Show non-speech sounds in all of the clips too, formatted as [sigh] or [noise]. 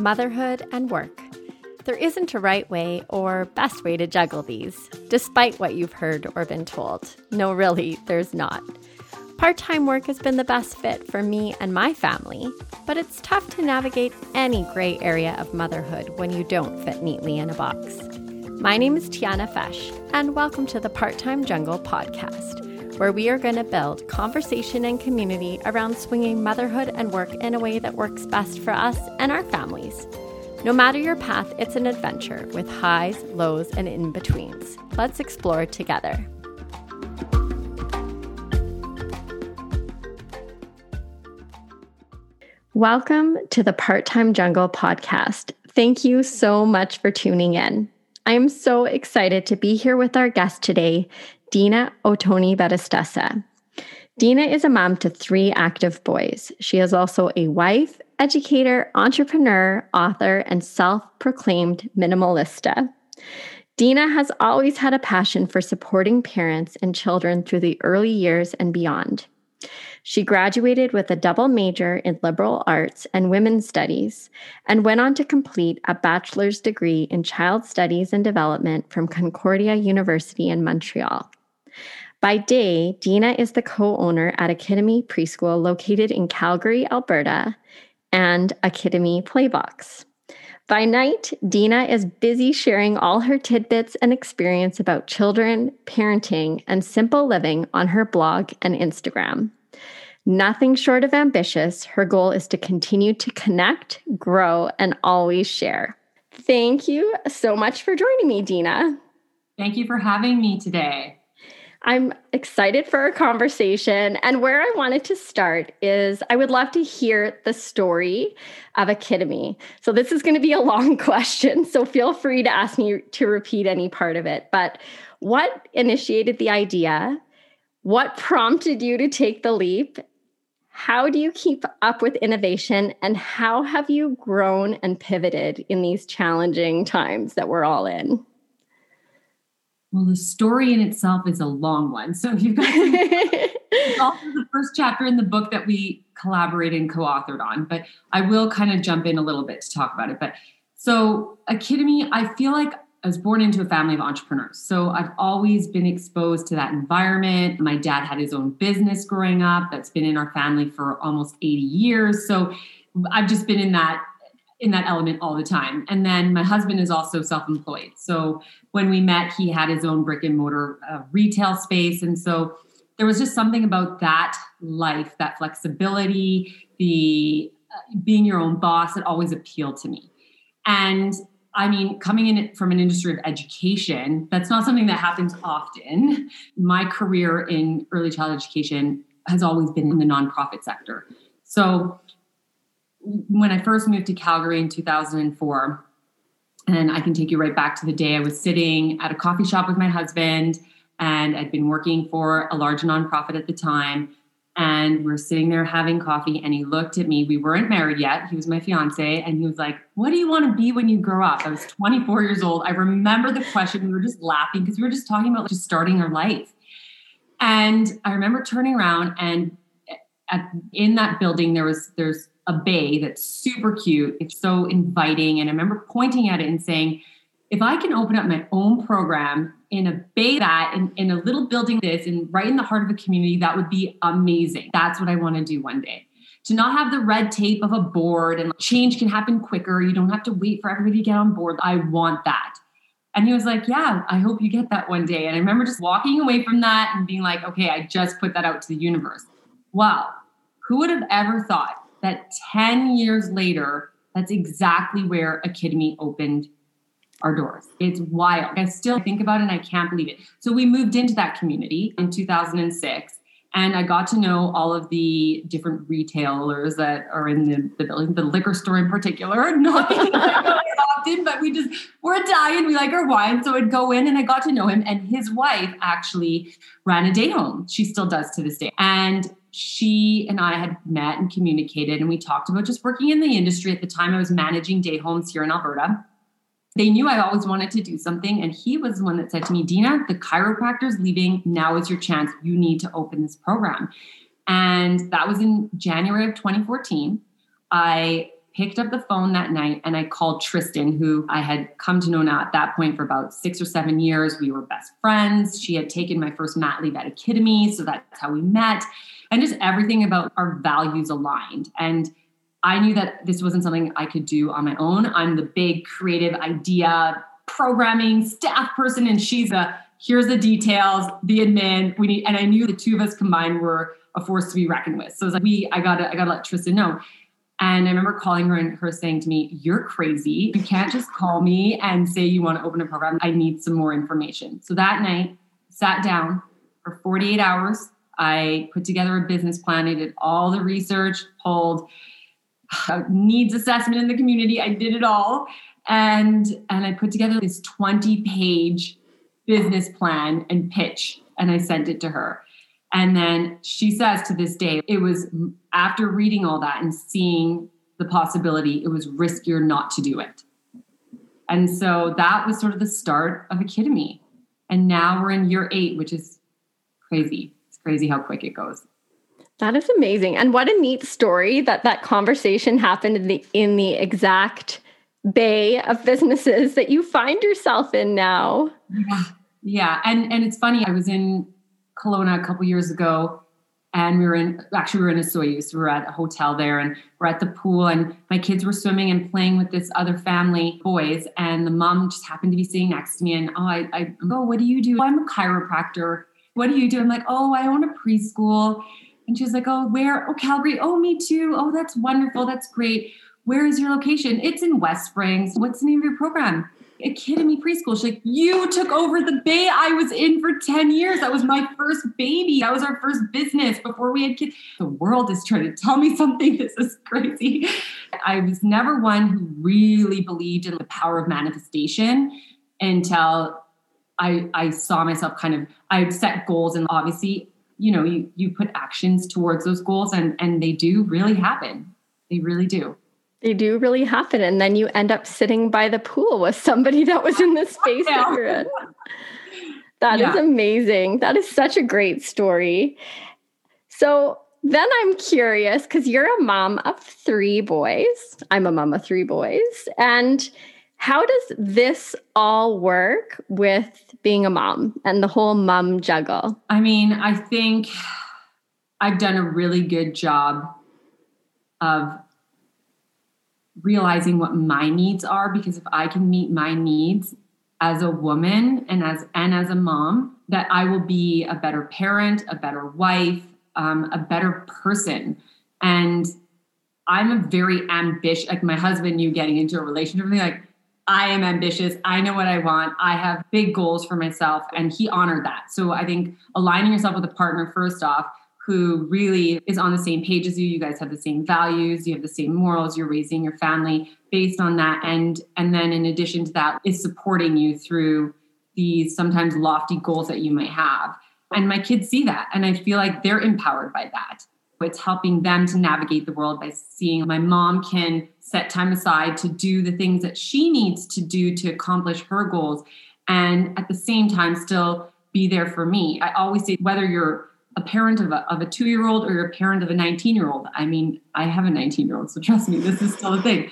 motherhood, and work. There isn't a right way or best way to juggle these, despite what you've heard or been told. No, really, there's not. Part time work has been the best fit for me and my family, but it's tough to navigate any gray area of motherhood when you don't fit neatly in a box. My name is Tiana Fesh, and welcome to the Part Time Jungle podcast where we are going to build conversation and community around swinging motherhood and work in a way that works best for us and our families. No matter your path, it's an adventure with highs, lows, and in betweens. Let's explore together. Welcome to the Part Time Jungle podcast. Thank you so much for tuning in. I am so excited to be here with our guest today, Dina Ottoni Battistessa. Dina is a mom to three active boys. She is also a wife, educator, entrepreneur, author, and self proclaimed minimalista. Dina has always had a passion for supporting parents and children through the early years and beyond. She graduated with a double major in liberal arts and women's studies and went on to complete a bachelor's degree in child studies and development from Concordia University in Montreal. By day, Dina is the co owner at Akidemy Preschool located in Calgary, Alberta, and Akidemy Playbox. By night, Dina is busy sharing all her tidbits and experience about children, parenting, and simple living on her blog and Instagram. Nothing short of ambitious, her goal is to continue to connect, grow, and always share. Thank you so much for joining me, Dina. Thank you for having me today. I'm excited for our conversation. And where I wanted to start is I would love to hear the story of Akidemy. So, this is going to be a [laughs] long question. So, feel free to ask me to repeat any part of it. But what initiated the idea? What prompted you to take the leap? How do you keep up with innovation? And how have you grown and pivoted in these challenging times that we're all in? Well, the story in itself is a long one. So you've got [laughs] also the first chapter in the book that we collaborated and co-authored on, but I will kind of jump in a little bit to talk about it. But so Akidemy, I feel like I was born into a family of entrepreneurs. So I've always been exposed to that environment. My dad had his own business growing up that's been in our family for almost 80 years. So I've just been in that in that element all the time. And then my husband is also self employed. So when we met, he had his own brick and mortar uh, retail space. And so there was just something about that life, that flexibility, the uh, being your own boss that always appealed to me. And I mean, coming in from an industry of education, that's not something that happens often. My career in early child education has always been in the nonprofit sector. So when I first moved to Calgary in 2004, and I can take you right back to the day I was sitting at a coffee shop with my husband, and I'd been working for a large nonprofit at the time. And we're sitting there having coffee, and he looked at me. We weren't married yet. He was my fiance, and he was like, What do you want to be when you grow up? I was 24 years old. I remember the question. We were just laughing because we were just talking about just starting our life. And I remember turning around, and eh, at, in that building, there was there's a bay that's super cute. It's so inviting. And I remember pointing at it and saying, if I can open up my own program in a bay that in, in a little building this and right in the heart of a community, that would be amazing. That's what I want to do one day. To not have the red tape of a board and change can happen quicker. You don't have to wait for everybody to get on board. I want that. And he was like, Yeah, I hope you get that one day. And I remember just walking away from that and being like, Okay, I just put that out to the universe. Wow. Who would have ever thought that 10 years later, that's exactly where Akidemy opened our doors. It's wild. I still think about it and I can't believe it. So we moved into that community in 2006 and I got to know all of the different retailers that are in the, the building, the liquor store in particular. [laughs] Not often, but we just we're Italian. We like our wine, so I'd go in and I got to know him. And his wife actually ran a day home. She still does to this day. And she and I had met and communicated, and we talked about just working in the industry. At the time, I was managing day homes here in Alberta. They knew I always wanted to do something, and he was the one that said to me, Dina, the chiropractor's leaving. Now is your chance. You need to open this program. And that was in January of 2014. I picked up the phone that night and I called Tristan, who I had come to know now at that point for about six or seven years. We were best friends. She had taken my first mat leave at Academy, so that's how we met. And just everything about our values aligned. And I knew that this wasn't something I could do on my own. I'm the big creative idea programming staff person, and she's a here's the details, the admin. We need, and I knew the two of us combined were a force to be reckoned with. So it was like, we, I gotta, I gotta let Tristan know. And I remember calling her and her saying to me, You're crazy. You can't just call me and say you want to open a program. I need some more information. So that night, sat down for 48 hours. I put together a business plan. I did all the research, pulled uh, needs assessment in the community. I did it all. And and I put together this 20 page business plan and pitch and I sent it to her. And then she says to this day, it was after reading all that and seeing the possibility, it was riskier not to do it. And so that was sort of the start of Akidemy. And now we're in year eight, which is crazy. It's crazy how quick it goes. That is amazing. And what a neat story that that conversation happened in the in the exact bay of businesses that you find yourself in now. Yeah. Yeah. And and it's funny, I was in Kelowna a couple years ago, and we were in actually we were in a Soyuz. We were at a hotel there, and we're at the pool, and my kids were swimming and playing with this other family boys, and the mom just happened to be sitting next to me, and oh, I, I oh, what do you do? Oh, I'm a chiropractor. What do you do? I'm like, oh, I own a preschool. And she's like, oh, where? Oh, Calgary. Oh, me too. Oh, that's wonderful. That's great. Where is your location? It's in West Springs. What's the name of your program? Akidemy Preschool. She's like, You took over the bay I was in for 10 years. That was my first baby. That was our first business before we had kids. The world is trying to tell me something. [laughs] This is crazy. I was never one who really believed in the power of manifestation until I, I saw myself kind of, I set goals and obviously, you know, you, you put actions towards those goals and, and they do really happen. They really do. They do really happen. And then you end up sitting by the pool with somebody [laughs] that was in the [laughs] space that you're in. That yeah. is amazing. That is such a great story. So then I'm curious because you're a mom of three boys. I'm a mom of three boys. And how does this all work with being a mom and the whole mom juggle? I mean, I think I've done a really good job of realizing what my needs are because if I can meet my needs as a woman and as and as a mom, that I will be a better parent, a better wife, um, a better person. And I'm a very ambitious, like my husband, you getting into a relationship with me, like I am ambitious. I know what I want. I have big goals for myself. And he honored that. So I think aligning yourself with a partner, first off, who really is on the same page as you. You guys have the same values you have the same morals you're raising your family based on that. And and then in addition to that is supporting you through these sometimes lofty goals that you might have. And my kids see that and i feel like they're empowered by that. It's helping them to navigate the world by seeing my mom can set time aside to do the things that she needs to do to accomplish her goals and at the same time still be there for me. I always say whether you're a parent of a, of a two year old or a parent of a 19 year old. I mean, I have a 19 year old, so trust me, this is still a thing.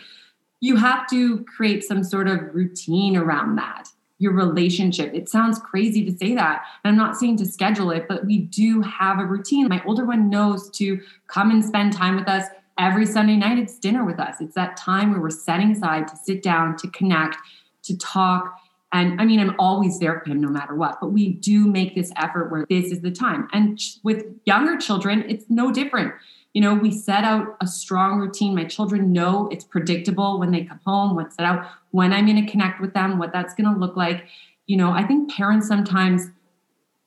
You have to create some sort of routine around that. Your relationship. It sounds crazy to say that. And I'm not saying to schedule it, but we do have a routine. My older one knows to come and spend time with us every Sunday night. It's dinner with us. It's that time where we're setting aside to sit down, to connect, to talk, and I mean, I'm always there for him no matter what, but we do make this effort where this is the time. And with younger children, it's no different. You know, we set out a strong routine. My children know it's predictable when they come home, what's set out, when I'm going to connect with them, what that's going to look like. You know, I think parents sometimes,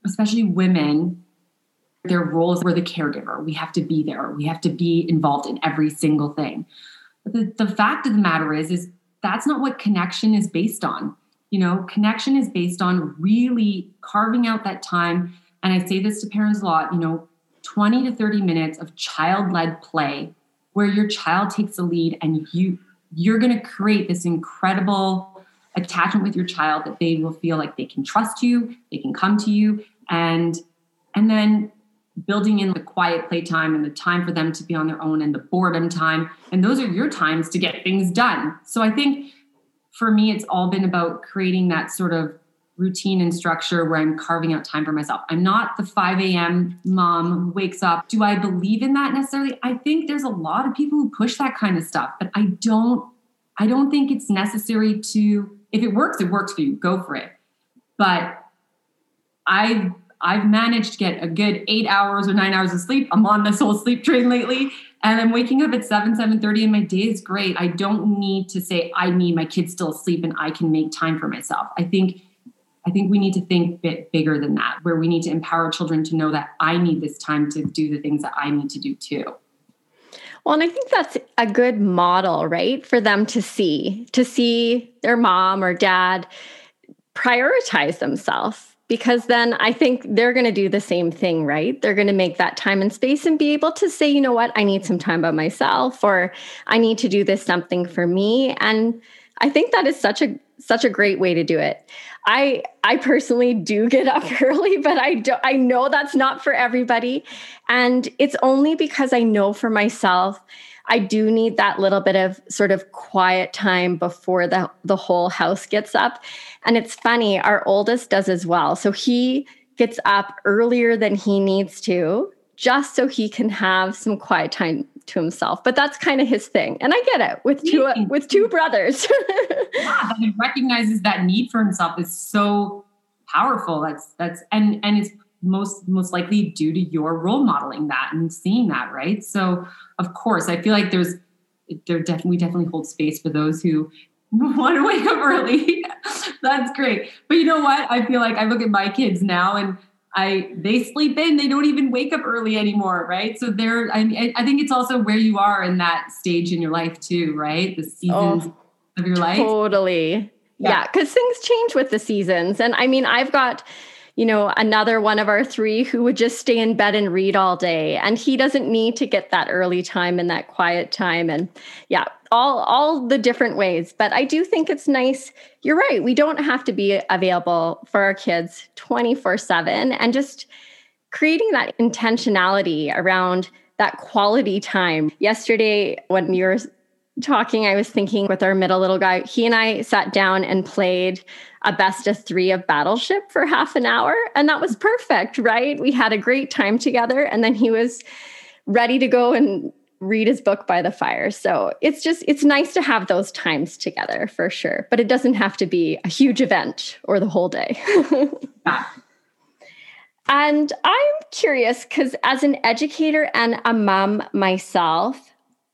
especially women, their roles were the caregiver. We have to be there. We have to be involved in every single thing. But the, the fact of the matter is, is that's not what connection is based on you know, connection is based on really carving out that time. And I say this to parents a lot, you know, 20 to 30 minutes of child-led play where your child takes the lead and you you're going to create this incredible attachment with your child that they will feel like they can trust you, they can come to you and and then building in the quiet playtime and the time for them to be on their own and the boredom time. And those are your times to get things done. So I think for me, it's all been about creating that sort of routine and structure where I'm carving out time for myself. I'm not the 5 a.m. mom who wakes up. Do I believe in that necessarily? I think there's a lot of people who push that kind of stuff, but I don't I don't think it's necessary to if it works, it works for you. Go for it. But I've I've managed to get a good eight hours or nine hours of sleep. I'm on this whole sleep train lately. And I'm waking up at 7, 7:30 and my day is great. I don't need to say I need my kids still asleep and I can make time for myself. I think I think we need to think a bit bigger than that, where we need to empower children to know that I need this time to do the things that I need to do too. Well, and I think that's a good model, right? For them to see, to see their mom or dad prioritize themselves because then I think they're going to do the same thing, right? They're going to make that time and space and be able to say, you know what, I need some time by myself or I need to do this something for me. And I think that is such a such a great way to do it. I I personally do get up [laughs] early, but I do I know that's not for everybody. And it's only because I know for myself I do need that little bit of sort of quiet time before the the whole house gets up. And it's funny, our oldest does as well. So he gets up earlier than he needs to just so he can have some quiet time to himself. But that's kind of his thing. And I get it with two with two brothers. [laughs] yeah, he recognizes that need for himself is so powerful. That's that's and and it's most most likely due to your role modeling that and seeing that, right? So of course, I feel like there's there definitely we definitely hold space for those who [laughs] want to wake up early. [laughs] That's great. But you know what? I feel like I look at my kids now and I they sleep in, they don't even wake up early anymore, right? So they're I, I think it's also where you are in that stage in your life too, right? The oh, seasons oh, of your life. Totally. Yeah, because yeah, things change with the seasons. And I mean, I've got you know, another one of our three who would just stay in bed and read all day. And he doesn't need to get that early time and that quiet time. And yeah, all all the different ways. But I do think it's nice. You're right. We don't have to be available for our kids 24-7 and just creating that intentionality around that quality time. Yesterday, when you were talking, I was thinking with our middle little guy, he and I sat down and played a best of three of Battleship for half an hour. And that was perfect, right? We had a great time together. And then he was ready to go and read his book by the fire. So it's just, it's nice to have those times together for sure. But it doesn't have to be a huge event or the whole day. [laughs] yeah. And I'm curious because as an educator and a mom myself,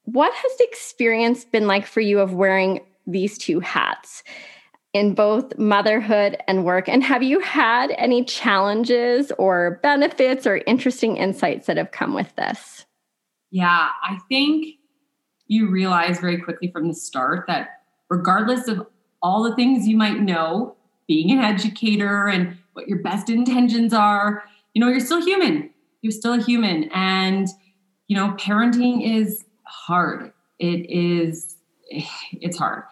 what has the experience been like for you of wearing these two hats in both motherhood and work? And have you had any challenges or benefits or interesting insights that have come with this? Yeah, I think you realize very quickly from the start that regardless of all the things you might know, being an educator and what your best intentions are, you know, you're still human. You're still a human. And, you know, parenting is hard. It is, it's hard.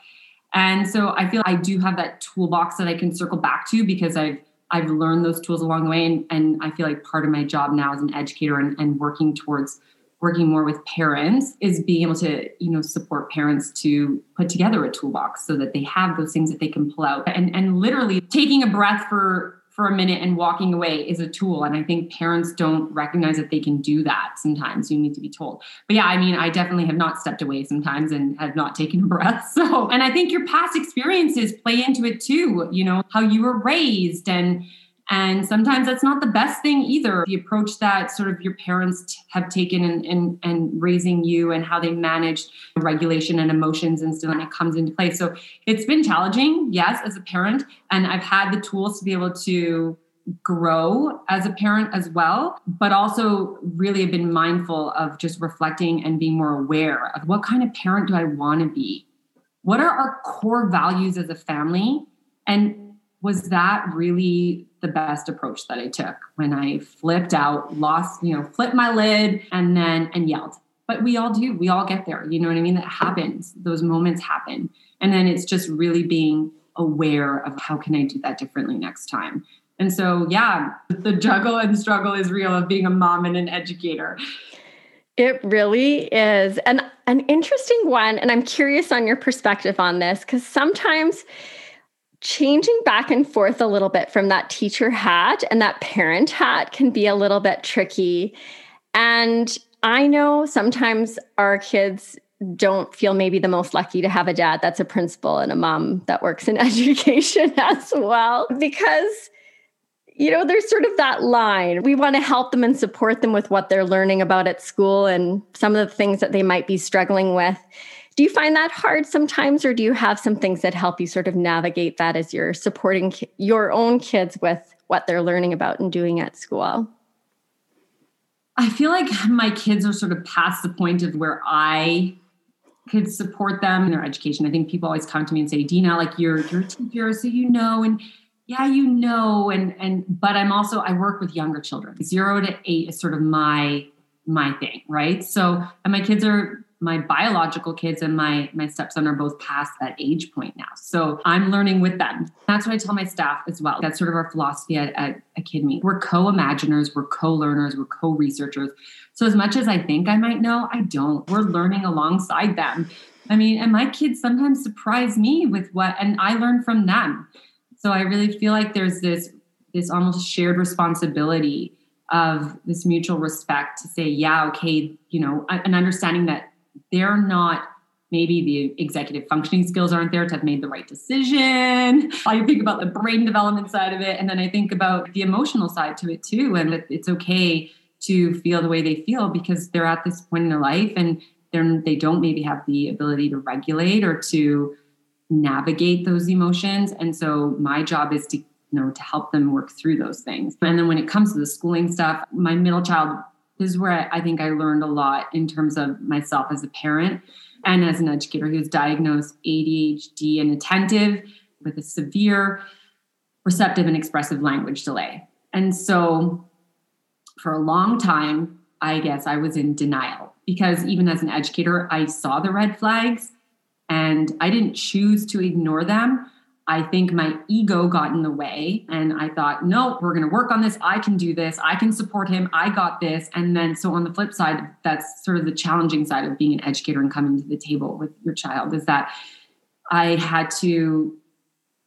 And so I feel I do have that toolbox that I can circle back to because I've I've learned those tools along the way. And, and I feel like part of my job now as an educator and, and working towards working more with parents is being able to you know support parents to put together a toolbox so that they have those things that they can pull out and and literally taking a breath for for a minute and walking away is a tool. And I think parents don't recognize that they can do that sometimes. You need to be told. But yeah, I mean, I definitely have not stepped away sometimes and have not taken a breath. [laughs] So, and I think your past experiences play into it too, you know, how you were raised and, and sometimes that's not the best thing either. The approach that sort of your parents have taken in, in, in, raising you and how they manage regulation and emotions and stuff, and it comes into play. So it's been challenging, yes, as a parent. And I've had the tools to be able to grow as a parent as well, but also really have been mindful of just reflecting and being more aware of what kind of parent do I want to be? What are our core values as a family? And was that really the best approach that I took when I flipped out, lost, you know, flipped my lid and then and yelled. But we all do. We all get there. You know what I mean? That happens. Those moments happen. And then it's just really being aware of how can I do that differently next time. And so, yeah, the juggle and struggle is real of being a mom and an educator. It really is. And an interesting one. And I'm curious on your perspective on this because sometimes changing back and forth a little bit from that teacher hat and that parent hat can be a little bit tricky. And I know sometimes our kids don't feel maybe the most lucky to have a dad that's a principal and a mom that works in [laughs] education as well because you know there's sort of that line we want to help them and support them with what they're learning about at school and some of the things that they might be struggling with do you find that hard sometimes or do you have some things that help you sort of navigate that as you're supporting your own kids with what they're learning about and doing at school I feel like my kids are sort of past the point of where I could support them in their education. I think people always come to me and say, Dina, like you're you're a teacher, so you know, and yeah, you know, and and but I'm also I work with younger children. Zero to eight is sort of my my thing, right? So and my kids are my biological kids and my my stepson are both past that age point now. So I'm learning with them. That's what I tell my staff as well. That's sort of our philosophy at, at, at KidMe. We're co-imaginers, we're co-learners, we're co-researchers. So as much as I think I might know, I don't. We're learning alongside them. I mean, and my kids sometimes surprise me with what and I learn from them. So I really feel like there's this this almost shared responsibility of this mutual respect to say, yeah, okay, you know, an understanding that they're not maybe the executive functioning skills aren't there to have made the right decision. [laughs] I think about the brain development side of it. And then I think about the emotional side to it too. And that it's okay to feel the way they feel because they're at this point in their life and they're, they don't maybe have the ability to regulate or to navigate those emotions. And so my job is to, you know, to help them work through those things. And then when it comes to the schooling stuff, my middle child this is where I think I learned a lot in terms of myself as a parent and as an educator. He was diagnosed ADHD and attentive with a severe receptive and expressive language delay. And so for a long time, I guess I was in denial because even as an educator, I saw the red flags and I didn't choose to ignore them. I think my ego got in the way and I thought, no, we're going to work on this. I can do this. I can support him. I got this. And then, so on the flip side, that's sort of the challenging side of being an educator and coming to the table with your child is that I had to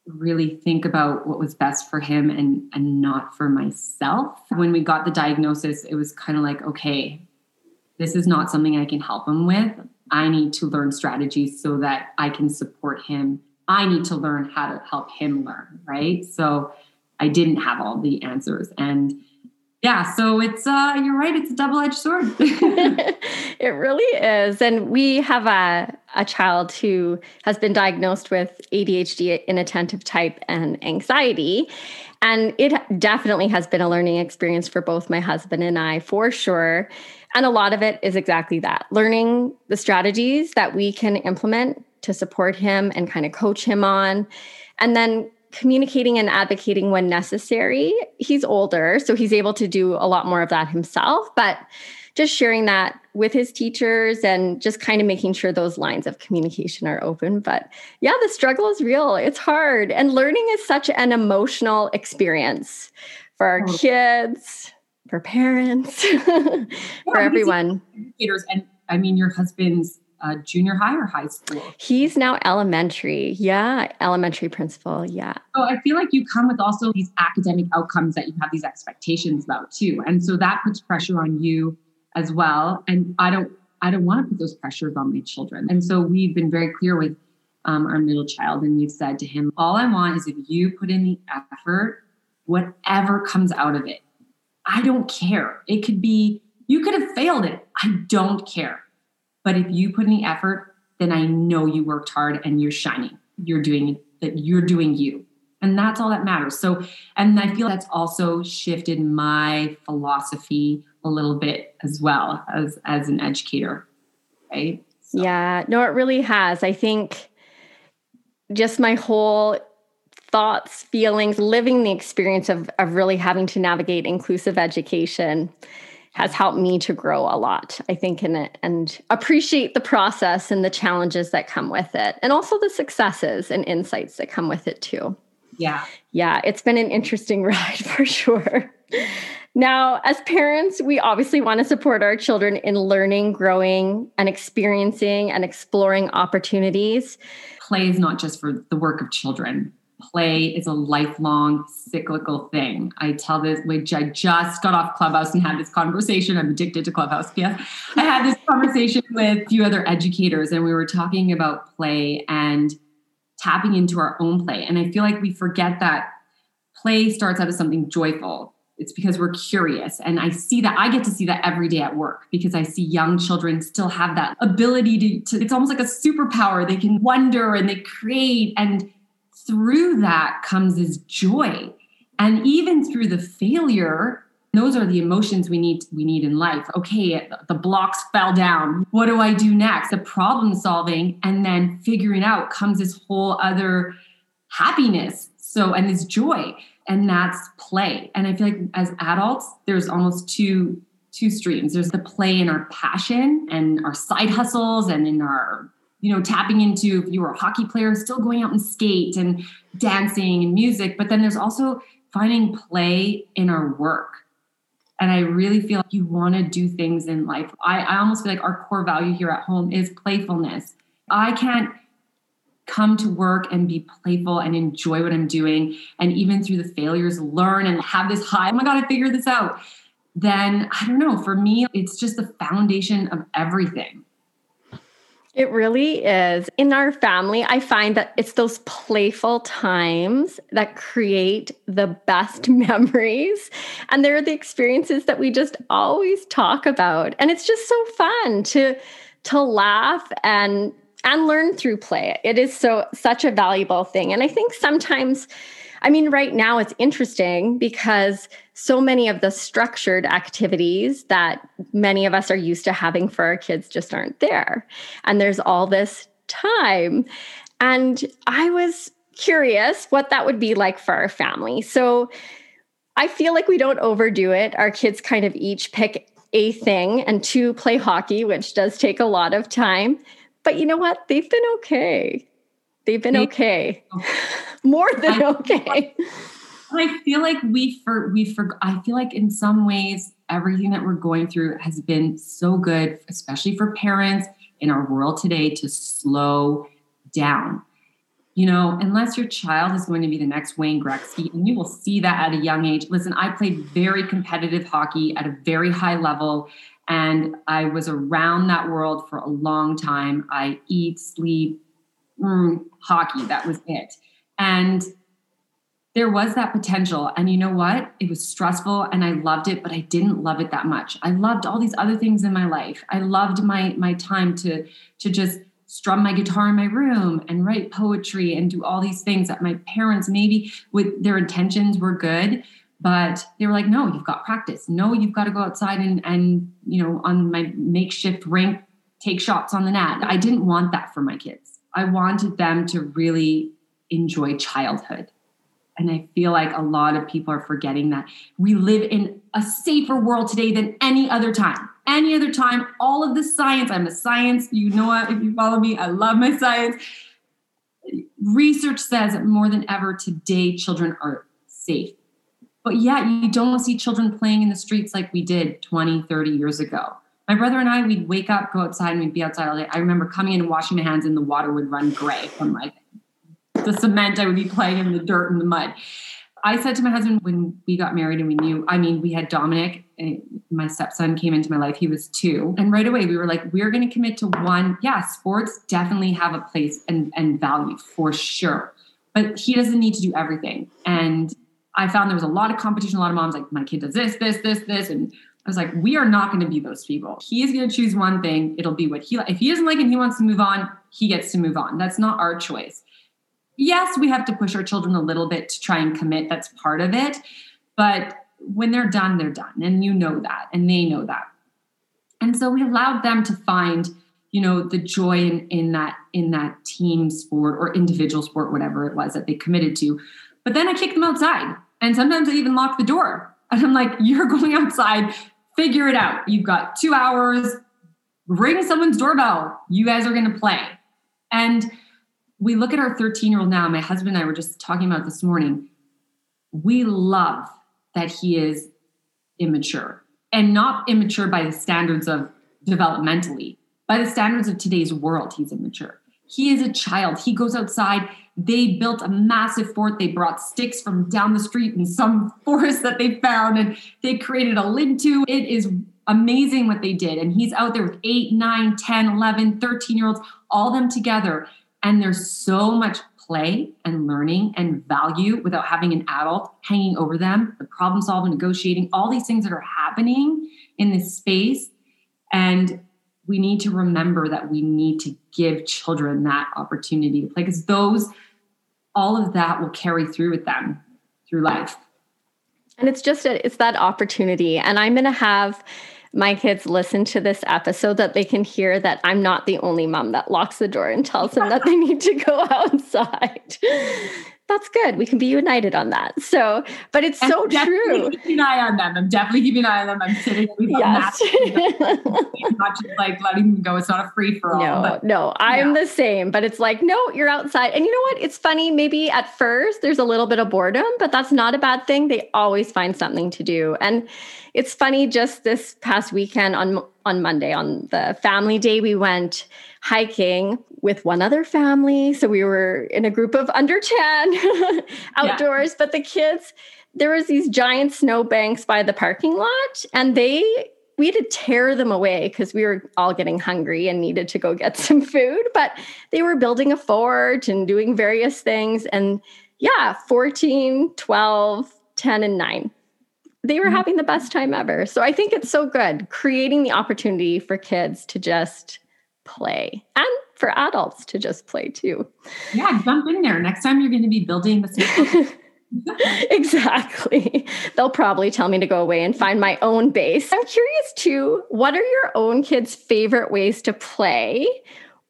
really think about what was best for him and, and not for myself. When we got the diagnosis, it was kind of like, okay, this is not something I can help him with. I need to learn strategies so that I can support him I need to learn how to help him learn, right? So I didn't have all the answers. And yeah, so it's uh you're right, it's a double-edged sword. [laughs] [laughs] it really is. And we have a a child who has been diagnosed with ADHD inattentive type and anxiety. And it definitely has been a learning experience for both my husband and I, for sure. And a lot of it is exactly that learning the strategies that we can implement to support him and kind of coach him on. And then communicating and advocating when necessary. He's older, so he's able to do a lot more of that himself, but just sharing that with his teachers and just kind of making sure those lines of communication are open. But yeah, the struggle is real. It's hard. And learning is such an emotional experience for our oh. kids, for parents, [laughs] yeah, for everyone. Educators and I mean your husband's uh, junior high or high school? He's now elementary. Yeah, elementary principal. Yeah. So I feel like you come with also these academic outcomes that you have these expectations about too, and so that puts pressure on you as well. And I don't, I don't want to put those pressures on my children. And so we've been very clear with um, our middle child, and we've said to him, all I want is if you put in the effort, whatever comes out of it, I don't care. It could be you could have failed it. I don't care but if you put in the effort, then I know you worked hard and you're shining. You're doing that, you're doing you. And that's all that matters. So, and I feel that's also shifted my philosophy a little bit as well as as an educator. Right. So. Yeah. No, it really has. I think just my whole thoughts, feelings, living the experience of, of really having to navigate inclusive education has helped me to grow a lot, I think, in it and appreciate the process and the challenges that come with it, and also the successes and insights that come with it too. Yeah. Yeah, it's been an interesting [laughs] ride for sure. Now, as parents, we obviously want to support our children in learning, growing, and experiencing and exploring opportunities. Play is not just for the work of children. Play is a lifelong cyclical thing. I tell this, which I just got off Clubhouse and had this conversation. I'm addicted to Clubhouse. Yes. I had this conversation with a few other educators, and we were talking about play and tapping into our own play. And I feel like we forget that play starts out as something joyful it's because we're curious and i see that i get to see that every day at work because i see young children still have that ability to, to, it's almost like a superpower they can wonder and they create and through that comes this joy. And even through the failure those are the emotions we need we need in life. Okay the blocks fell down. What do i do next? The problem solving and then figuring out comes this whole other happiness. So and this joy and that's play. And i feel like as adults there's almost two two streams. There's the play in our passion and our side hustles and in our you know tapping into if you were a hockey player still going out and skate and dancing and music but then there's also finding play in our work and i really feel like you want to do things in life I, I almost feel like our core value here at home is playfulness i can't come to work and be playful and enjoy what I'm doing, and even through the failures, learn and have this high, oh my God, I figured this out, then I don't know. For me, it's just the foundation of everything. It really is. In our family, I find that it's those playful times that create the best [laughs] memories. And they're the experiences that we just always talk about. And it's just so fun to to laugh and and learn through play. It is so such a valuable thing. And I think sometimes I mean right now it's interesting because so many of the structured activities that many of us are used to having for our kids just aren't there. And there's all this time. And I was curious what that would be like for our family. So I feel like we don't overdo it. Our kids kind of each pick a thing and two play hockey, which does take a lot of time. But you know what? They've been okay. They've been okay. [laughs] More than okay. I feel like we for we for I feel like in some ways everything that we're going through has been so good, especially for parents in our world today to slow down. You know, unless your child is going to be the next Wayne Gretzky, and you will see that at a young age. Listen, I played very competitive hockey at a very high level, and I was around that world for a long time. I eat, sleep, mm, hockey. That was it. And there was that potential. And you know what? It was stressful and I loved it, but I didn't love it that much. I loved all these other things in my life. I loved my my time to to just strum my guitar in my room and write poetry and do all these things that my parents maybe with their intentions were good but they were like no you've got practice no you've got to go outside and and you know on my makeshift rink take shots on the net i didn't want that for my kids i wanted them to really enjoy childhood. And i feel like a lot of people are forgetting that. We live in a safer world today than any other time. Any other time all of the science i'm a science you know what if you follow me i love my science. Research says that more than ever today children are safe. But yet you don't see children playing in the streets like we did 20, 30 years ago. My brother and I, we'd wake up, go outside, and we'd be outside all day. I remember coming in and washing my hands, and the water would run gray from like the cement. I would be playing in the dirt and the mud. I said to my husband when we got married and we knew, I mean, we had Dominic, my stepson came into my life. He was two. And right away we were like, we're going to commit to one. Yeah, sports definitely have a place and, and value for sure. But he doesn't need to do everything. And I found there was a lot of competition, a lot of moms like, my kid does this, this, this, this. And I was like, we are not going to be those people. He is going to choose one thing. It'll be what he, if he doesn't like and he wants to move on, he gets to move on. That's not our choice. Yes, we have to push our children a little bit to try and commit. That's part of it. But when they're done, they're done. And you know that, and they know that. And so we allowed them to find, you know, the joy in, in that, in that team sport or individual sport, whatever it was that they committed to. But then I kicked them outside and sometimes I even lock the door. And I'm like, you're [laughs] going outside, figure it out. You've got two hours, ring someone's doorbell. You guys are going to play. And we look at our 13 year old now, my husband and I were just talking about this morning. We love that he is immature and not immature by the standards of developmentally, by the standards of today's world, he's immature. He is a child. He goes outside. They built a massive fort. They brought sticks from down the street and some [laughs] forest that they found and they created a lean-to. It is amazing what they did. And he's out there with 8, 9, 10, 11, 13 year olds, all them together. And there's so much play and learning and value without having an adult hanging over them, the problem solving, negotiating, all these things that are happening in this space. And we need to remember that we need to give children that opportunity to play because those, all of that will carry through with them through life. And it's just, a, it's that opportunity. And I'm going to have, my kids listen to this episode that they can hear that I'm not the only mom that locks the door and tells them that they need to go [laughs] outside that's good. We can be united on that. So, but it's and so true. Keeping an eye on them. I'm definitely keeping an eye on them. I'm sitting yes. [laughs] not just like letting them go. It's not a free for all. No, but, no, I'm yeah. the same. But it's like, no, you're outside. And you know what? It's funny. Maybe at first there's a little bit of boredom, but that's not a bad thing. They always find something to do. And it's funny. Just this past weekend on on Monday on the family day, we went hiking with one other family. So we were in a group of under 10 [laughs] outdoors, yeah. but the kids, there was these giant snow banks by the parking lot and they we had to tear them away because we were all getting hungry and needed to go get [laughs] some food, but they were building a fort and doing various things and yeah, 14, 12, 10 and 9 they were mm-hmm. having the best time ever. So I think it's so good creating the opportunity for kids to just play and for adults to just play too. Yeah, jump in there. Next time you're going to be building the same. [laughs] exactly. They'll probably tell me to go away and find my own base. I'm curious too, what are your own kids' favorite ways to play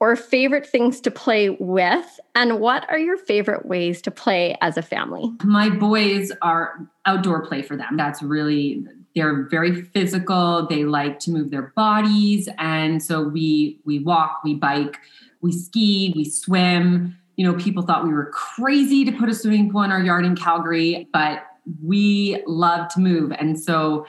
or favorite things to play with? And what are your favorite ways to play as a family? My boys are outdoor play for them. That's really they're very physical they like to move their bodies and so we we walk we bike we ski we swim. You know people thought we were crazy to put a swimming pool in our yard in calgary but we love to move. And so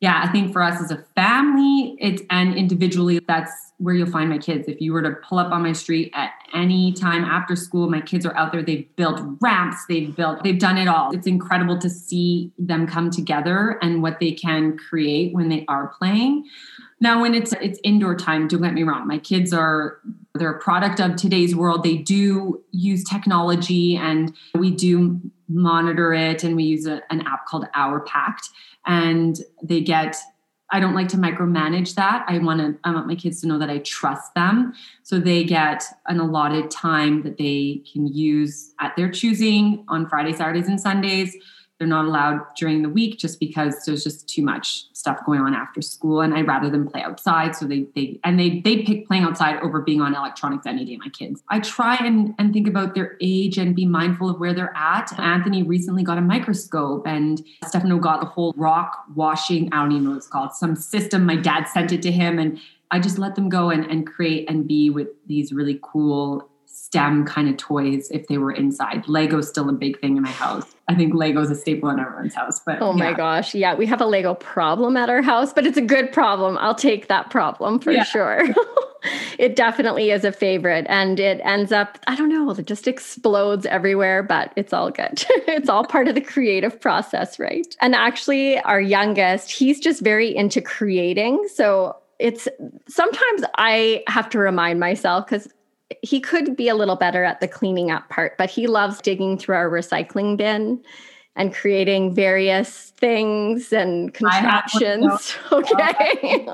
yeah i think for us as a family it's and individually that's where you'll find my kids. If you were to pull up on my street at any time after school, my kids are out there. They've built ramps, they've built, they've done it all. It's incredible to see them come together and what they can create when they are playing. Now, when it's it's indoor time, don't get me wrong. My kids are they're a product of today's world. They do use technology and we do monitor it and we use a, an app called OurPact and they get I don't like to micromanage that. I want to I want my kids to know that I trust them. So they get an allotted time that they can use at their choosing on Friday, Saturdays and Sundays they're not allowed during the week just because there's just too much stuff going on after school. And i'd rather them play outside so they they and they they pick playing outside over being on electronics any day my kids. I try and and think about their age and be mindful of where they're at. Anthony recently got a microscope and stefano got the whole rock washing i don't even know what it's called some system my dad sent it to him. And I just let them go and, and create and be with these really cool STEM kind of toys if they were inside. Lego's still a big thing in my house. I think Lego's a staple in everyone's house. But oh my gosh, yeah, we have a Lego problem at our house, but it's a good problem. I'll take that problem for yeah. sure. [laughs] it definitely is a favorite, and it ends up I don't know, it just explodes everywhere, but it's all good. [laughs] it's all part of the creative process, right? And actually, our youngest, he's just very into creating, so it's sometimes I have to remind myself because he could be a little better at the cleaning up part, but he loves digging through our recycling bin and creating various things and contraptions. [laughs] Okay.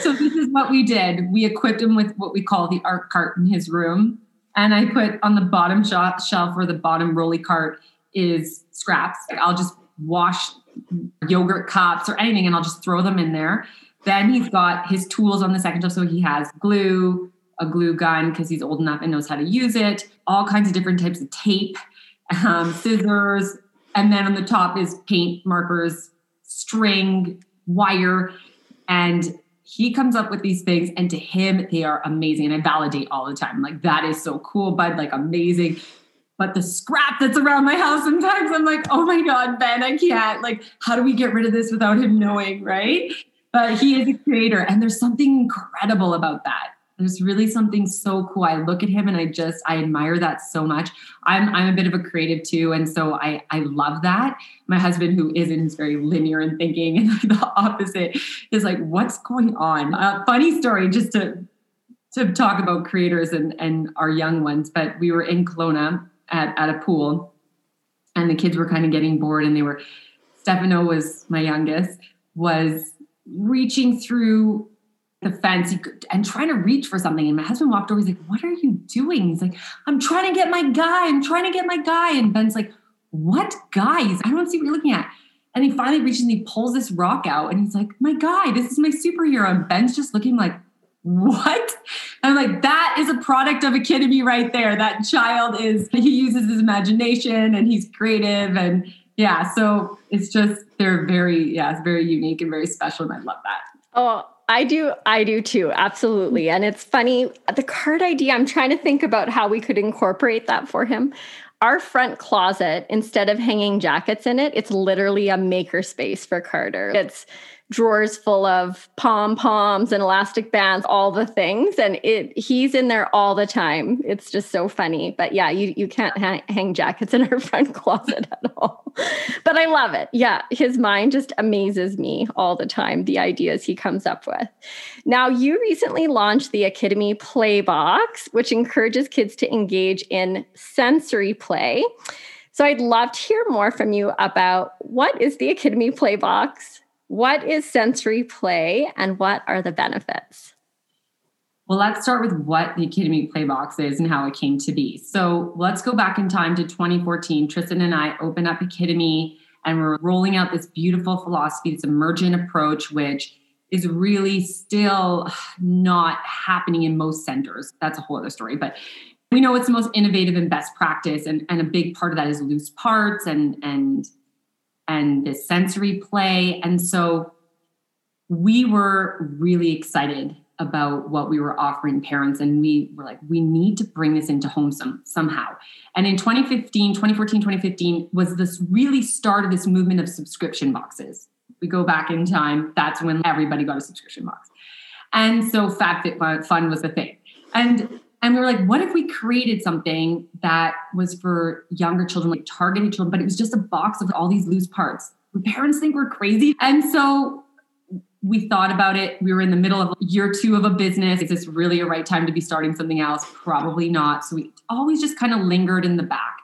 so this is what we did. We equipped him with what we call the art cart in his room. And I put on the bottom shelf where the bottom rolly cart is scraps. Like I'll just wash yogurt cups or anything and I'll just throw them in there. Then he's got his tools on the second shelf. So he has glue, a glue gun because he's old enough and knows how to use it, all kinds of different types of tape, um, scissors, and then on the top is paint, markers, string, wire, and he comes up with these things and to him they are amazing and i validate all the time. Like that is so cool bud like amazing. But the scrap that's around my house sometimes i'm like oh my god ben i can't. Like how do we get rid of this without him knowing right? But he is a creator and there's something incredible about that there's really something so cool. I look at him and I just I admire that so much. I'm I'm a bit of a creative too, and so I I love that. My husband, who isn't, is very linear in thinking, [laughs] and the opposite is like, what's going on? Uh, funny story, just to to talk about creators and and our young ones. But we were in Kelowna at at a pool, and the kids were kind of getting bored, and they were. Stefano was my youngest was reaching through the fence and trying to reach for something. And my husband walked over. He's like, What are you doing? He's like, I'm trying to get my guy. I'm trying to get my guy. And Ben's like, What guys? I don't see what you're looking at. And he finally reaches and he pulls this rock out and he's like, My guy, this is my superhero. And Ben's just looking like, What? And I'm like, That is a product of a kid in me right there. That child is, he uses his imagination and he's creative. And yeah, so it's just, they're very, yeah, it's very unique and very special. And I love that. Oh, I do. I do too. Absolutely. And it's funny. The card idea, I'm trying to think about how we could incorporate that for him. Our front closet, instead of hanging jackets in it, it's literally a maker space for Carter. It's drawers full of pom poms and elastic bands, all the things, and it he's in there all the time. It's just so funny. But yeah, you you can't ha- hang jackets [laughs] in our front closet at all. but I love it. Yeah, his mind just amazes me all the time. The ideas he comes up with. Now, you recently launched the Akidemy Playbox, which encourages kids to engage in sensory play. So I'd love to hear more from you about what is the Akidemy Playbox what is sensory play and what are the benefits? Well, let's start with what the Akidemy Playbox is and how it came to be. So let's go back in time to 2014. Tristan and I opened up Akidemy and we're rolling out this beautiful philosophy, this emergent approach, which is really still not happening in most centers. That's a whole other story. But we know it's the most innovative and best practice. And, and a big part of that is loose parts and, and and this sensory play. And so we were really excited about what we were offering parents and we were like we need to bring this into home some, somehow. And in 2015 2014 2015 was this really start of this movement of subscription boxes. We go back in time that's when everybody got a subscription box. And so FabFitFun was the thing. And and we were like, what if we created something that was for younger children, like targeted children, but it was just a box of all these loose parts? Parents think we're crazy? And so we thought about it. We were in the middle of year two of a business. Is this really a right time to be starting something else? Probably not. So we always just kind of lingered in the back.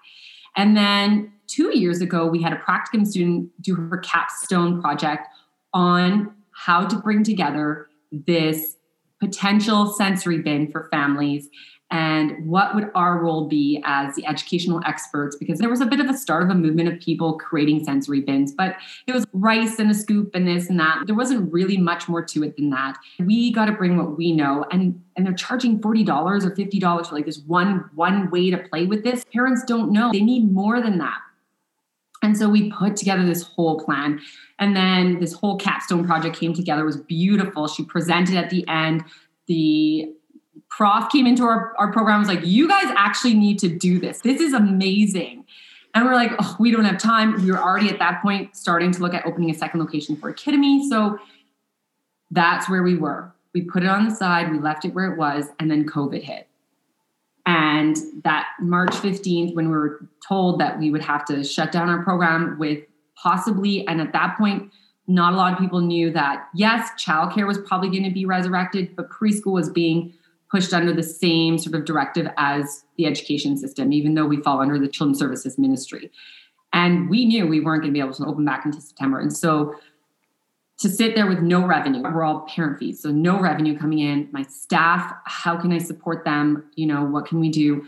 And then two years ago, we had a practicum student do her capstone project on how to bring together this potential sensory bin for families and what would our role be as the educational experts? Because there was a bit of a start of a movement of people creating sensory bins but it was rice and a scoop and this and that. There wasn't really much more to it than that. We got to bring what we know and and they're charging $40 or $50 for like this one one way to play with this. Parents don't know. They need more than that and so we put together this whole plan. And then this whole capstone project came together, it was beautiful. She presented at the end. The prof came into our, our program, was like, you guys actually need to do this. This is amazing. And we're like, oh, we don't have time. We were already at that point starting to look at opening a second location for Akidemy. So that's where we were. We put it on the side, we left it where it was, and then COVID hit. And that March 15th, when we were told that we would have to shut down our program with possibly, and at that point, not a lot of people knew that yes, childcare was probably going to be resurrected, but preschool was being pushed under the same sort of directive as the education system, even though we fall under the Children's Services Ministry. And we knew we weren't going to be able to open back until September. And so to sit there with no revenue. We're all parent fees, so no revenue coming in. My staff, how can I support them? You know, what can we do?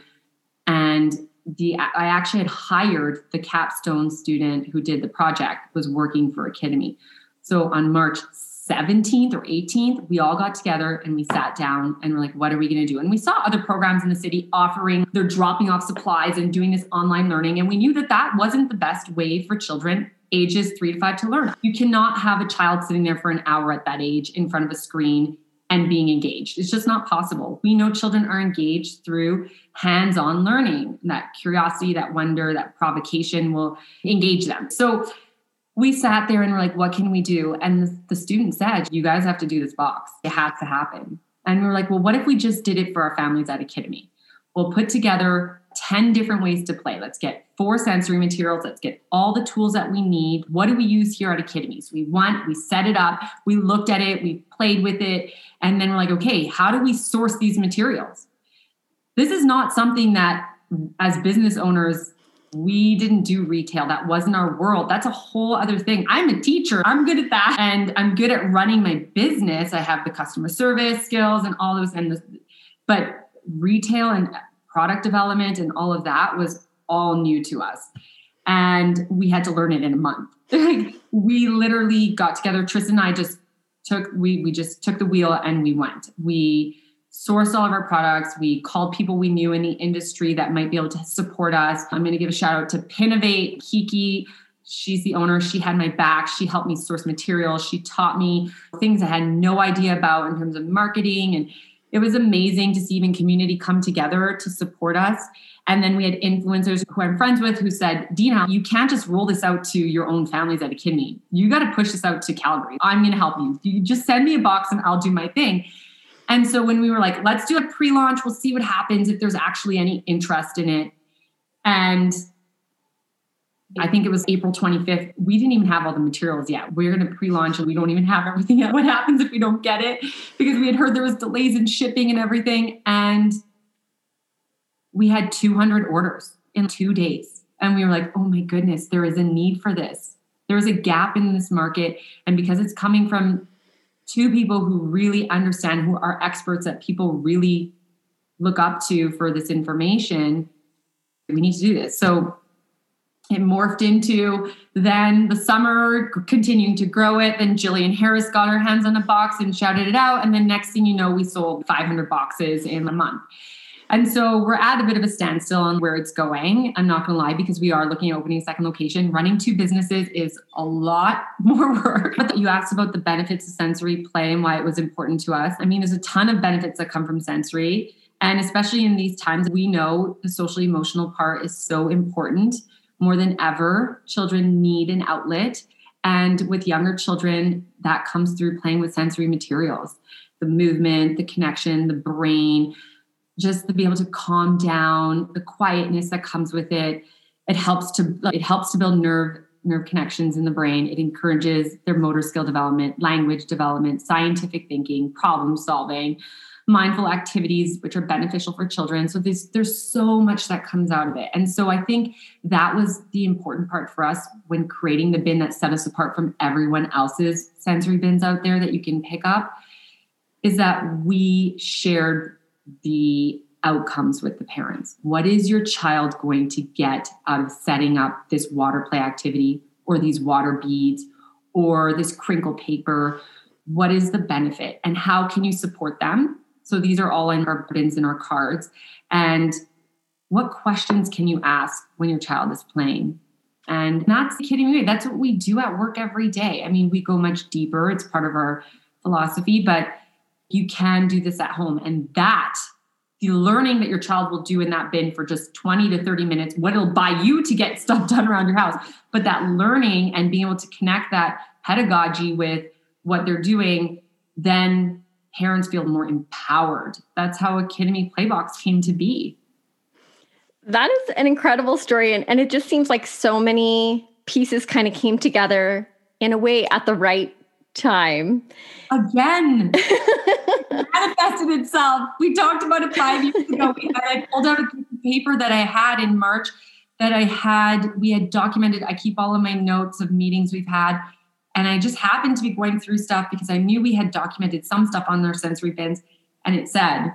And the I actually had hired the capstone student who did the project was working for Akidemy. So on March 17th or 18th, we all got together and we sat down and we're like, what are we going to do? And we saw other programs in the city offering, they're dropping off supplies and doing this online learning. And we knew that that wasn't the best way for children ages three to five to learn. You cannot have a child sitting there for an hour at that age in front of a screen and being engaged. It's just not possible. We know children are engaged through hands on learning. That curiosity, that wonder, that provocation will engage them. So we sat there and we're like, what can we do? And the student said, you guys have to do this box. It has to happen. And we are like, well, what if we just did it for our families at Akidemy? We'll put together 10 different ways to play. Let's get four sensory materials. Let's get all the tools that we need. What do we use here at Academies? We want, we set it up, we looked at it, we played with it. And then we're like, okay, how do we source these materials? This is not something that as business owners, we didn't do retail. That wasn't our world. That's a whole other thing. I'm a teacher. I'm good at that. And I'm good at running my business. I have the customer service skills and all those. And the, but retail and product development and all of that was all new to us. And we had to learn it in a month. [laughs] we literally got together. Tristan and I just took, we, we just took the wheel and we went. We sourced all of our products. We called people we knew in the industry that might be able to support us. I'm going to give a shout out to Pinovate, Kiki. She's the owner. She had my back. She helped me source materials. She taught me things I had no idea about in terms of marketing and it was amazing to see even community come together to support us. And then we had influencers who I'm friends with who said, Dina, you can't just roll this out to your own families at Akidemy. You got to push this out to Calgary. I'm going to help you. You just send me a box and I'll do my thing. And so when we were like, let's do a pre launch, we'll see what happens if there's actually any interest in it. And I think it was April 25th. We didn't even have all the materials yet. We're going to pre-launch and we don't even have everything yet. [laughs] What happens if we don't get it? Because we had heard there was delays in shipping and everything. And we had 200 orders in two days. And we were like, oh my goodness, there is a need for this. There is a gap in this market. And because it's coming from two people who really understand, who are experts that people really look up to for this information, we need to do this. So it morphed into then the summer continuing to grow it then jillian harris got her hands on a box and shouted it out and then next thing you know we sold 500 boxes in a month and so we're at a bit of a standstill on where it's going. I'm not going to lie because we are looking at opening a second location. Running two businesses is a lot [laughs] more work. But you asked about the benefits of sensory play and why it was important to us. I mean, there's a ton of benefits that come from sensory. And especially in these times, we know the social emotional part is so important more than ever, children need an outlet. And with younger children, that comes through playing with sensory materials the movement, the connection, the brain, just to be able to calm down, the quietness that comes with it. It helps to it helps to build nerve nerve connections in the brain. It encourages their motor skill development, language development, scientific thinking, problem solving mindful activities which are beneficial for children so there's there's so much that comes out of it and so i think that was the important part for us when creating the bin that set us apart from everyone else's sensory bins out there that you can pick up is that we shared the outcomes with the parents what is your child going to get out of setting up this water play activity or these water beads or this crinkle paper what is the benefit and how can you support them so these are all in our bins in our cards. And what questions can you ask when your child is playing? And that's Akidemy. That's what we do at work every day. I mean, we go much deeper. It's part of our philosophy, but you can do this at home. And that, the learning that your child will do in that bin for just 20 to 30 minutes, what it'll buy you to get [laughs] stuff done around your house. But that learning and being able to connect that pedagogy with what they're doing, then parents feel more empowered. That's how Akidemy Playbox came to be. That is an incredible story. And, and it just seems like so many pieces kind of came together in a way at the right time. Again, [laughs] manifested itself. We talked about it five years ago. I pulled out a piece of paper that I had in March that I had, we had documented. I keep all of my notes of meetings we've had and I just happened to be going through stuff because I knew we had documented some stuff on their sensory bins. And it said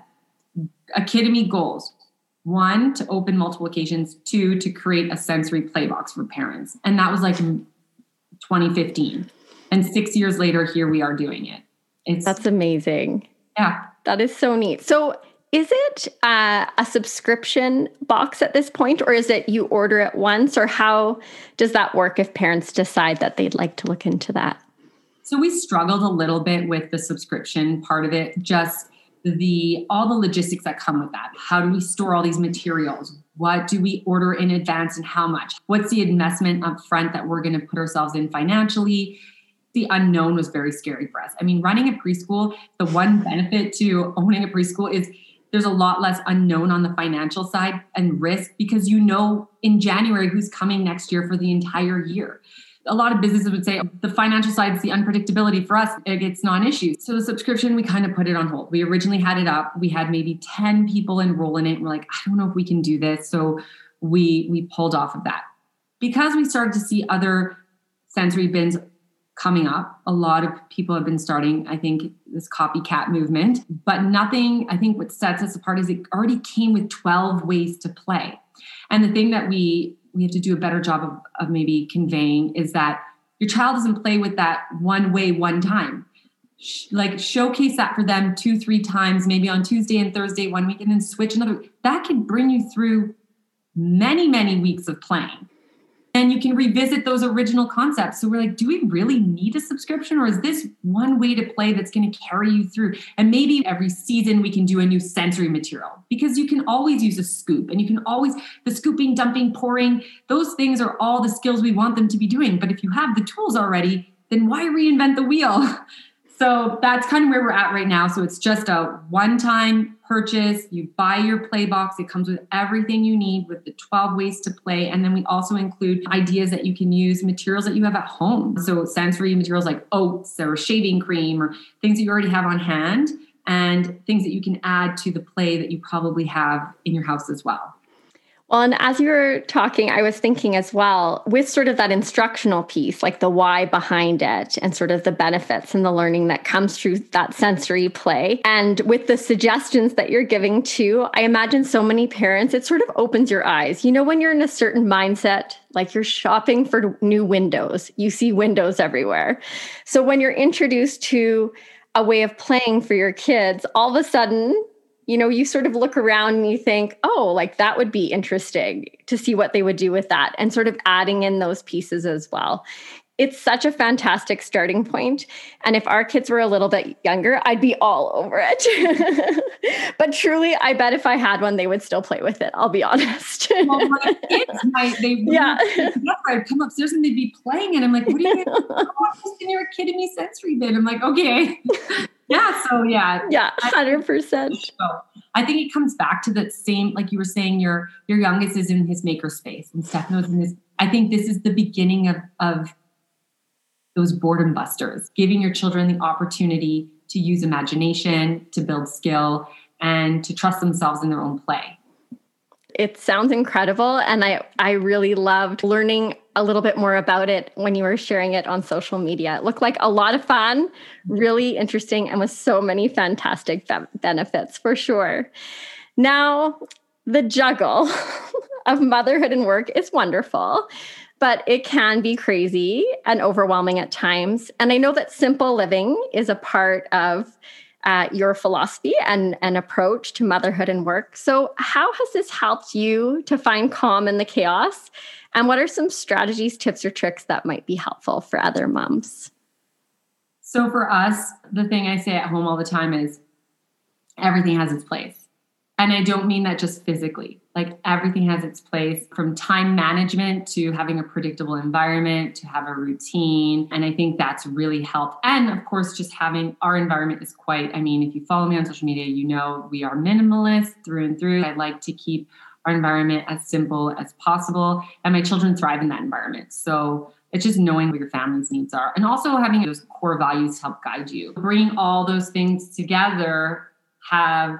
Akidemy goals one, to open multiple occasions, two, to create a sensory play box for parents. And that was like 2015. And six years later, here we are doing it. It's that's amazing. Yeah. That is so neat. So is it uh, a subscription box at this point, or is it you order it once, or how does that work if parents decide that they'd like to look into that? So we struggled a little bit with the subscription part of it, just the all the logistics that come with that. How do we store all these materials? What do we order in advance and how much? What's the investment up front that we're going to put ourselves in financially? The unknown was very scary for us. I mean, running a preschool, the one benefit to owning a preschool is there's a lot less unknown on the financial side and risk because you know in January who's coming next year for the entire year. A lot of businesses would say oh, the financial side is the unpredictability for us. It's non-issue. So the subscription we kind of put it on hold. We originally had it up. We had maybe 10 people enroll in it. We're like i don't know if we can do this. So we we pulled off of that. Because we started to see other sensory bins coming up. A lot of people have been starting i think this copycat movement but nothing i think what sets us apart is it already came with 12 ways to play. And the thing that we we have to do a better job of, of maybe conveying is that your child doesn't play with that one way one time. Like showcase that for them two three times maybe on tuesday and thursday one week and then switch another that can bring you through many many weeks of playing and you can revisit those original concepts. So we're like, do we really need a subscription or is this one way to play that's going to carry you through? And maybe every season we can do a new sensory material because you can always use a scoop and you can always, the scooping, dumping, pouring, those things are all the skills we want them to be doing. But if you have the tools already, then why reinvent the wheel? [laughs] So that's kind of where we're at right now. So it's just a one time purchase. You buy your play box, it comes with everything you need with the 12 ways to play. And then we also include ideas that you can use, materials that you have at home. So sensory materials like oats or shaving cream or things that you already have on hand and things that you can add to the play that you probably have in your house as well. Well, and as you were talking, I was thinking as well with sort of that instructional piece, like the why behind it and sort of the benefits and the learning that comes through that sensory play. And with the suggestions that you're giving too, I imagine so many parents, it sort of opens your eyes. You know, when you're in a certain mindset, like you're shopping for new windows, you see windows everywhere. So when you're introduced to a way of playing for your kids, all of a sudden you know, you sort of look around and you think, oh, like that would be interesting to see what they would do with that and sort of adding in those pieces as well. It's such a fantastic starting point. And if our kids were a little bit younger, I'd be all over it. [laughs] but truly, I bet if I had one, they would still play with it. I'll be honest. [laughs] well, my kids might, they [laughs] yeah. I'd come upstairs and they'd be playing it. I'm like, what are you doing? oh, I'm just in your me sensory bit. I'm like, okay yeah so yeah. Yeah 100% i think it comes back to the same like you were saying your your youngest is in his maker space and stefano's in his i think this is the beginning of of those boredom busters giving your children the opportunity to use imagination to build skill and to trust themselves in their own play it sounds incredible and i i really loved learning a little bit more about it when you were sharing it on social media. It looked like a lot of fun really interesting and with so many fantastic be- benefits for sure. Now the juggle [laughs] of motherhood and work is wonderful but it can be crazy and overwhelming at times and i know that simple living is a part of uh, your philosophy and, and approach to motherhood and work. So, how has this helped you to find calm in the chaos? And what are some strategies, tips, or tricks that might be helpful for other moms? So, for us, the thing I say at home all the time is everything has its place. And I don't mean that just physically. Like everything has its place from time management to having a predictable environment to have a routine. And I think that's really helped. And of course, just having our environment is quite, I mean, if you follow me on social media, you know we are minimalist through and through. I like to keep our environment as simple as possible. And my children thrive in that environment. So it's just knowing what your family's needs are and also having those core values to help guide you. Bringing all those things together have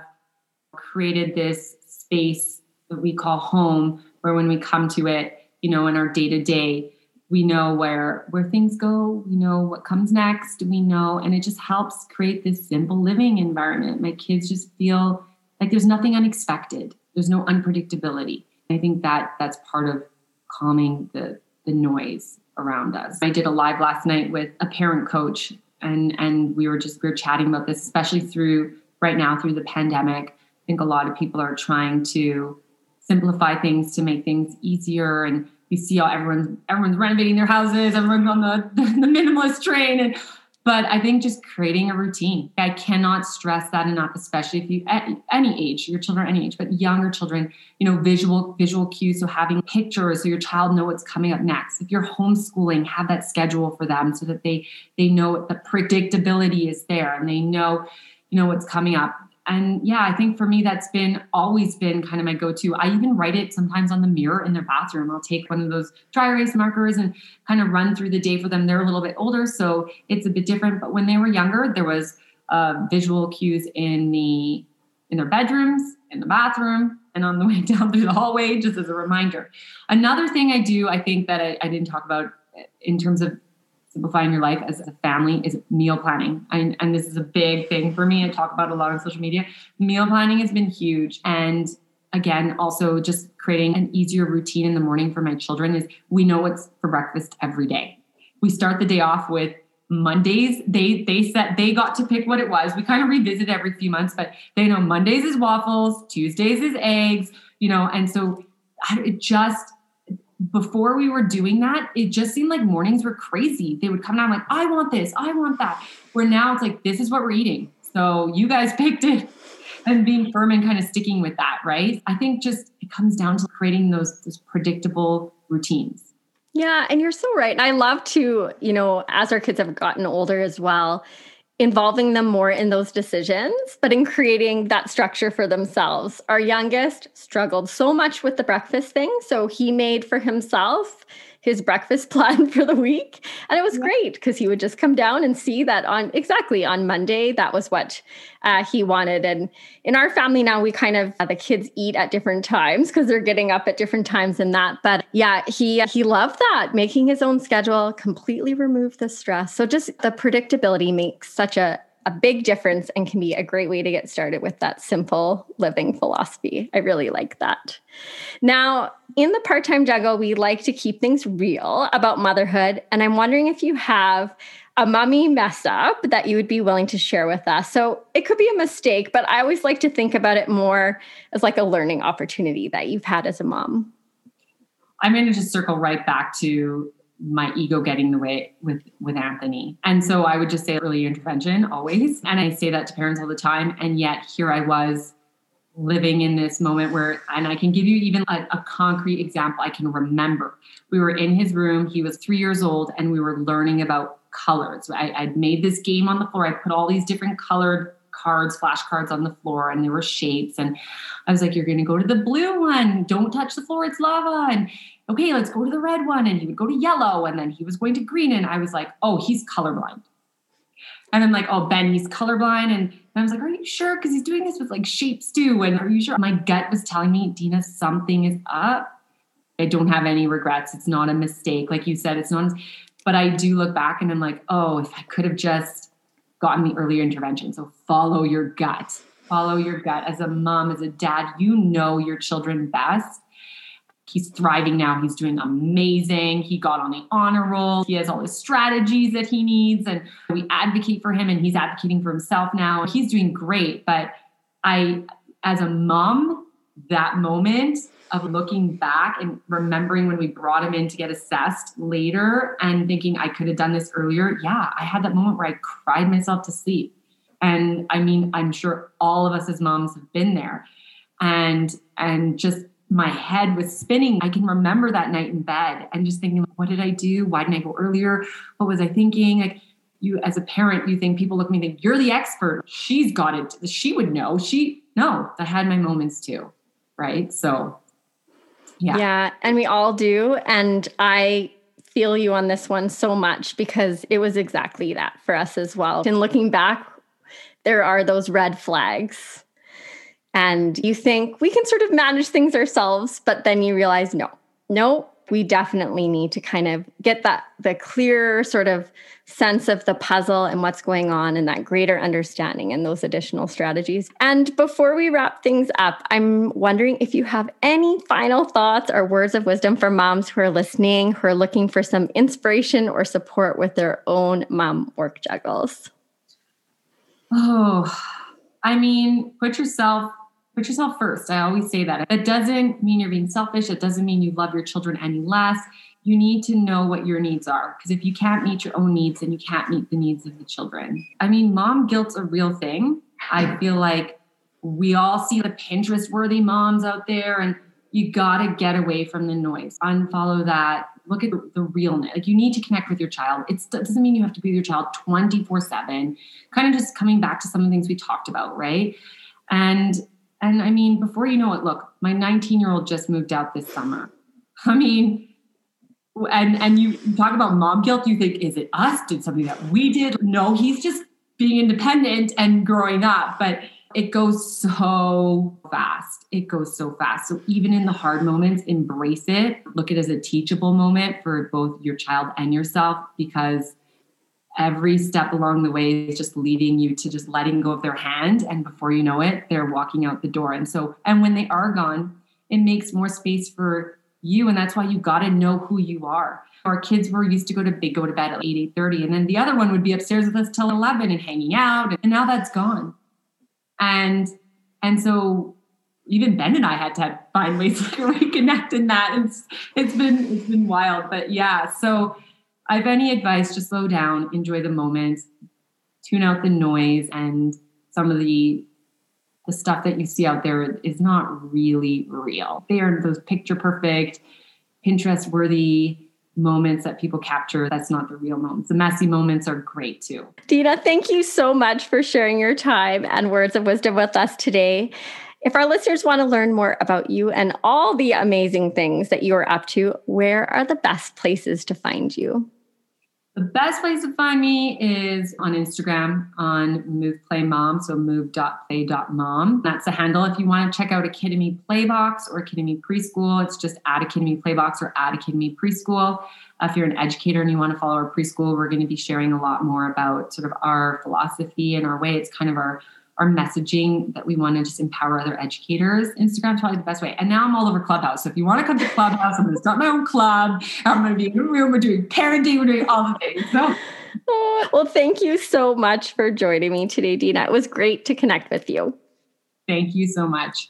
created this space that we call home where when we come to it you know in our day to day we know where where things go we know what comes next we know and it just helps create this simple living environment. My kids just feel like there's nothing unexpected there's no unpredictability. I think that that's part of calming the the noise around us. I did a live last night with a parent coach and and we were just we were chatting about this especially through right now through the pandemic think a lot of people are trying to simplify things to make things easier. And you see how everyone's everyone's renovating their houses everyone's on the, [laughs] the minimalist train. And but i think just creating a routine. I cannot stress that enough especially if you at any age your children any age but younger children you know visual visual cues. So having pictures so your child know what's coming up next. If you're homeschooling have that schedule for them so that they they know the predictability is there and they know you know what's coming up and yeah, I think for me, that's been always been kind of my go to. I even write it sometimes on the mirror in their bathroom. I'll take one of those dry erase markers and kind of run through the day for them. They're a little bit older, so it's a bit different. But when they were younger, there was uh, visual cues in the in their bedrooms, in the bathroom, and on the [laughs] way down through the hallway, just as a reminder. Another thing I do, I think that I, I didn't talk about in terms of simplifying your life as a family is meal planning. And, and this is a big thing for me. I talk about a lot on social media. Meal planning has been huge. And again, also just creating an easier routine in the morning for my children is we know what's for breakfast every day. We start the day off with Mondays, they they said they got to pick what it was. We kind of revisit every few months, but they know Mondays is waffles, Tuesdays is eggs, you know, and so it just before we were doing that, it just seemed like mornings were crazy. They would come down like, I want this, I want that. Where now it's like, this is what we're eating. So you guys [laughs] picked it and being firm and kind of sticking with that, right? I think just it comes down to creating those, those predictable routines. Yeah, and you're so right. And I love to, you know, as our kids have gotten older as well, involving them more in those decisions, but in creating that structure for themselves. Our youngest struggled so much with the breakfast thing. So he made for himself his breakfast [laughs] plan for the week. And it was yeah. great because he would just come down and see that on exactly on Monday, that was what uh, he wanted. And in our family now, we kind of, uh, the kids eat at different times because they're getting up at different times and that. But yeah, he, he loved that, making his own schedule, completely remove the stress. So just the predictability makes such a, a big difference and can be a great way to get started with that simple living philosophy. I really like that. Now, in the part time jungle, we like to keep things real about motherhood. And I'm wondering if you have a mummy mess up that you would be willing to share with us. So it could be a mistake, but I always like to think about it more as like a learning opportunity that you've had as a mom. I'm going to just circle right back to my ego getting the way with with Anthony. And so I would just say early intervention always. And I say that to parents all the time. And yet here I was living in this moment where and I can give you even a, a concrete example I can remember. We were in his room, he was three years old, and we were learning about colors. I, I'd made this game on the floor. I put all these different colored cards, flashcards on the floor, and there were shapes. And I was like, You're gonna go to the blue one, don't touch the floor, it's lava. And okay, let's go to the red one. And he would go to yellow, and then he was going to green. And I was like, oh, he's colorblind. And I'm like, oh, Ben, he's colorblind. And I was like, are you sure? Because he's doing this with like shapes too. And are you sure? My gut was telling me, Dina, something is up. I don't have any regrets. It's not a mistake. Like you said, it's not, but I do look back and I'm like, oh, if I could have just gotten the earlier intervention. So follow your gut. Follow your gut. As a mom, as a dad, you know your children best he's thriving now. He's doing amazing. He got on the honor roll. He has all his strategies that he needs. And we advocate for him and he's advocating for himself now. He's doing great. But I, as a mom, that moment of looking back and remembering when we brought him in to get assessed later and thinking I could have done this earlier. Yeah, I had that moment where I cried myself to sleep. And I mean, I'm sure all of us as moms have been there. And and just my head was spinning. I can remember that night in bed and just thinking, what did I do? Why didn't I go earlier? What was I thinking? Like you as a parent, you think people look at me and think, you're the expert. She's got it. She would know. She no, I had my moments too. Right. So yeah. Yeah. And we all do. And I feel you on this one so much because it was exactly that for us as well. And looking back, there are those red flags and you think we can sort of manage things ourselves, but then you realize no, no, we definitely need to kind of get that the clear sort of sense of the puzzle and what's going on and that greater understanding and those additional strategies. And before we wrap things up, I'm wondering if you have any final thoughts or words of wisdom for moms who are listening, who are looking for some inspiration or support with their own mom work juggles. Oh, I mean, put yourself put yourself first. I always say that. That doesn't mean you're being selfish. It doesn't mean you love your children any less. You need to know what your needs are because if you can't meet your own needs, then you can't meet the needs of the children. I mean, mom guilt's a real thing. I feel like we all see the Pinterest worthy moms out there, and you got to get away from the noise. Unfollow that. Look at the, realness. Like you need to connect with your child. It doesn't mean you have to be with your child 24 7. Kind of just coming back to some of the things we talked about, right? And and I mean, before you know it, look, my 19 year old just moved out this summer. I mean, and and you talk about mom guilt. You think, is it us? Did something that we did? No, he's just being independent and growing up. But it goes so fast. It goes so fast. So even in the hard moments, embrace it. Look at it as a teachable moment for both your child and yourself because every step along the way is just leading you to just letting go of their hand. And before you know it they're walking out the door. And so and when they are gone it makes more space for you. And that's why you got to know who you are. Our kids were used to go to big go to bed at 8 8 30 and then the other one would be upstairs with us till 11 and hanging out. And now that's gone. And and so even Ben and I had to find ways [laughs] to reconnect in that. It's it's been it's been wild, but yeah. So I have any advice, just slow down, enjoy the moment, tune out the noise and some of the the stuff that you see out there is not really real. They are those picture perfect, Pinterest worthy moments that people capture. That's not the real moments. The messy moments are great too. Dina, thank you so much for sharing your time and words of wisdom with us today. If our listeners want to learn more about you and all the amazing things that you are up to, where are the best places to find you? The best place to find me is on Instagram on Move Play Mom. So move.play.mom. That's the handle. If you want to check out Akidemy Playbox or Akidemy Preschool, it's just at Akidemy Playbox or at Akidemy Preschool. If you're an educator and you want to follow our preschool, we're going to be sharing a lot more about sort of our philosophy and our way. It's kind of our our messaging that we want to just empower other educators. Instagram's probably the best way. And now I'm all over Clubhouse. So if you want to come to Clubhouse, I'm going to start my own club. I'm going to be in a room. We're doing parenting. We're doing all the things. So. [laughs] well, thank you so much for joining me today, Dina. It was great to connect with you. Thank you so much.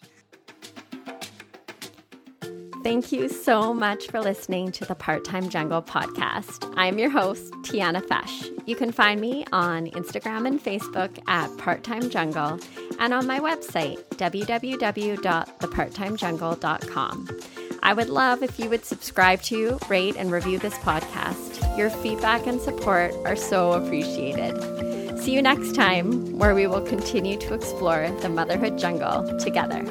Thank you so much for listening to the Part Time Jungle podcast. I'm your host, Tiana Fesh. You can find me on Instagram and Facebook at Part Time Jungle and on my website, www.theparttimejungle.com. I would love if you would subscribe to, rate, and review this podcast. Your feedback and support are so appreciated. See you next time, where we will continue to explore the motherhood jungle together.